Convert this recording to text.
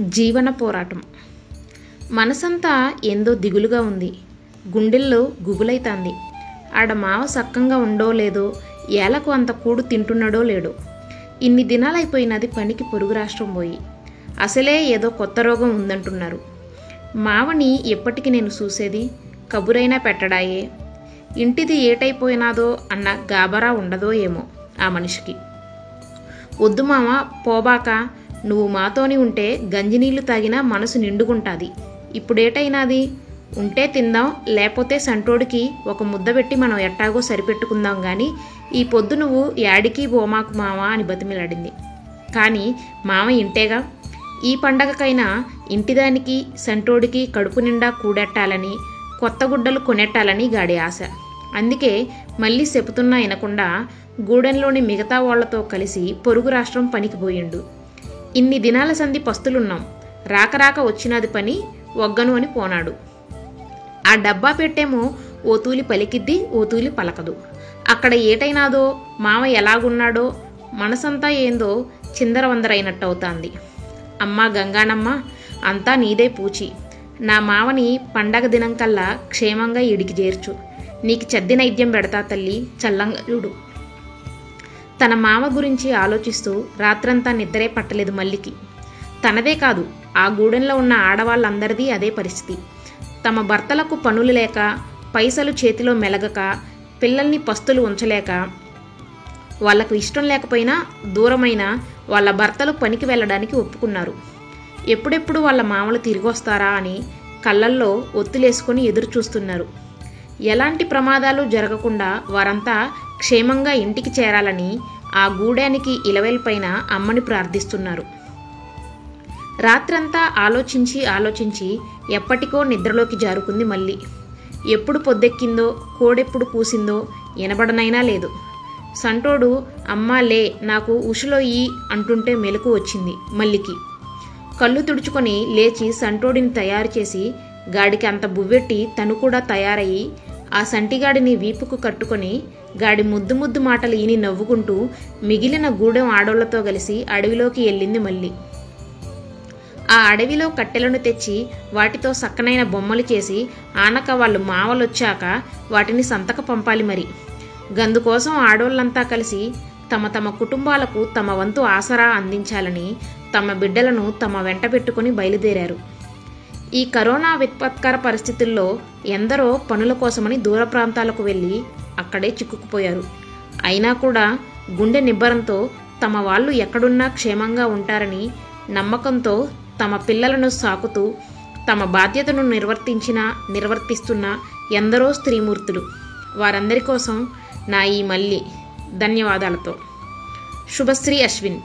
జీవన పోరాటం. మనసంతా ఏందో దిగులుగా ఉంది. గుండెల్లో గుబులైతాంది. ఆడ మావ సక్కంగా ఉండో లేదో ఏలకు అంత కూడు తింటున్నాడో లేడో. ఇన్ని దినాలైపోయినది పనికి పొరుగు రాష్ట్రం పోయి అసలే ఏదో కొత్త రోగం ఉందంటున్నారు. మావని ఎప్పటికి నేను చూసేది కబురైనా పెట్టడాయే. ఇంటిది ఏటైపోయినాదో అన్న గాబరా ఉండదో ఏమో ఆ మనిషికి. వద్దు మామ పోబాక నువ్వు మాతోని ఉంటే గంజినీళ్ళు తాగినా మనసు నిండుకుంటాది ఇప్పుడేటైనాది ఉంటే తిందాం లేకపోతే సంటోడికి ఒక ముద్ద పెట్టి మనం ఎట్టాగో సరిపెట్టుకుందాం గాని ఈ పొద్దు నువ్వు యాడికి బోమాకు మామ అని బతిమిలాడింది. కానీ మామ ఇంటేగా? ఈ పండగకైనా ఇంటిదానికి సంటోడికి కడుపు నిండా కూడెట్టాలని కొత్త గుడ్డలు కొనెట్టాలని గాడి ఆశ. అందుకే మళ్ళీ చెబుతున్నా వినకుండా గూడెంలోని మిగతా వాళ్ళతో కలిసి పొరుగు రాష్ట్రం పనికిపోయిండు ఇన్ని దినాల సంధి పస్తులున్నాం. రాక రాక వచ్చినది పని ఒగ్గను అని పోనాడు. ఆ డబ్బా పెట్టేమో ఓ తూలి పలికిద్ది ఓ తూలి పలకదు. అక్కడ ఏటైనాదో మామ ఎలాగున్నాడో మనసంతా ఏందో చిందరవందరైనట్టు అవుతాంది అమ్మా గంగానమ్మ అంతా నీదే పూచి. నా మావని పండగ దినం కల్లా క్షేమంగా ఇడికి చేర్చు. నీకు చెద్ది నైద్యం పెడతా తల్లి చల్లంగా చూడు. తన మామ గురించి ఆలోచిస్తూ రాత్రంతా నిద్రే పట్టలేదు మల్లికి. తనదే కాదు ఆ గూడెంలో ఉన్న ఆడవాళ్ళందరిది అదే పరిస్థితి. తమ భర్తలకు పనులు లేక పైసలు చేతిలో మెలగక పిల్లల్ని పస్తులు ఉంచలేక వాళ్ళకు ఇష్టం లేకపోయినా దూరమైన వాళ్ళ భర్తలు పనికి వెళ్ళడానికి ఒప్పుకున్నారు. ఎప్పుడెప్పుడు వాళ్ళ మామలు తిరిగి వస్తారా అని కళ్ళల్లో ఒత్తులేసుకొని ఎదురు చూస్తున్నారు ఎలాంటి ప్రమాదాలు జరగకుండా వారంతా క్షేమంగా ఇంటికి చేరాలని ఆ గూడానికి ఇలవెల్పైన అమ్మని ప్రార్థిస్తున్నారు. రాత్రంతా ఆలోచించి ఆలోచించి ఎప్పటికో నిద్రలోకి జారుకుంది మళ్ళీ. ఎప్పుడు పొద్దెక్కిందో కోడెప్పుడు కూసిందో ఎనబడనైనా లేదు. సంటోడు అమ్మా లే నాకు ఉషులో ఈ అంటుంటే మెలకు వచ్చింది మల్లికి. కళ్ళు తుడుచుకొని లేచి సంటోడిని తయారు చేసి గాడికి అంత బువ్వెట్టి తను కూడా తయారయ్యి ఆ సంటిగాడిని వీపుకు కట్టుకొని గాడి ముద్దు ముద్దు మాటలు ఈని నవ్వుకుంటూ మిగిలిన గూడెం ఆడోళ్ళతో కలిసి అడవిలోకి వెళ్ళింది మళ్ళీ. ఆ అడవిలో కట్టెలను తెచ్చి వాటితో సక్కనైన బొమ్మలు చేసి ఆనక వాళ్ళు మావలొచ్చాక వాటిని సంతక పంపాలి మరి. గందుకోసం ఆడోళ్ళంతా కలిసి తమ తమ కుటుంబాలకు తమ వంతు ఆసరా అందించాలని తమ బిడ్డలను తమ వెంట పెట్టుకుని బయలుదేరారు. ఈ కరోనా విత్పత్కర పరిస్థితుల్లో ఎందరో పనుల కోసమని దూర ప్రాంతాలకు వెళ్ళి అక్కడే చిక్కుకుపోయారు. అయినా కూడా గుండె నిబ్బరంతో తమ వాళ్ళు ఎక్కడున్నా క్షేమంగా ఉంటారని నమ్మకంతో తమ పిల్లలను సాకుతూ తమ బాధ్యతను నిర్వర్తించిన నిర్వర్తిస్తున్న ఎందరో స్త్రీమూర్తులు. వారందరి కోసం నా ఈ మళ్ళీ. ధన్యవాదాలతో. శుభశ్రీ అశ్విన్.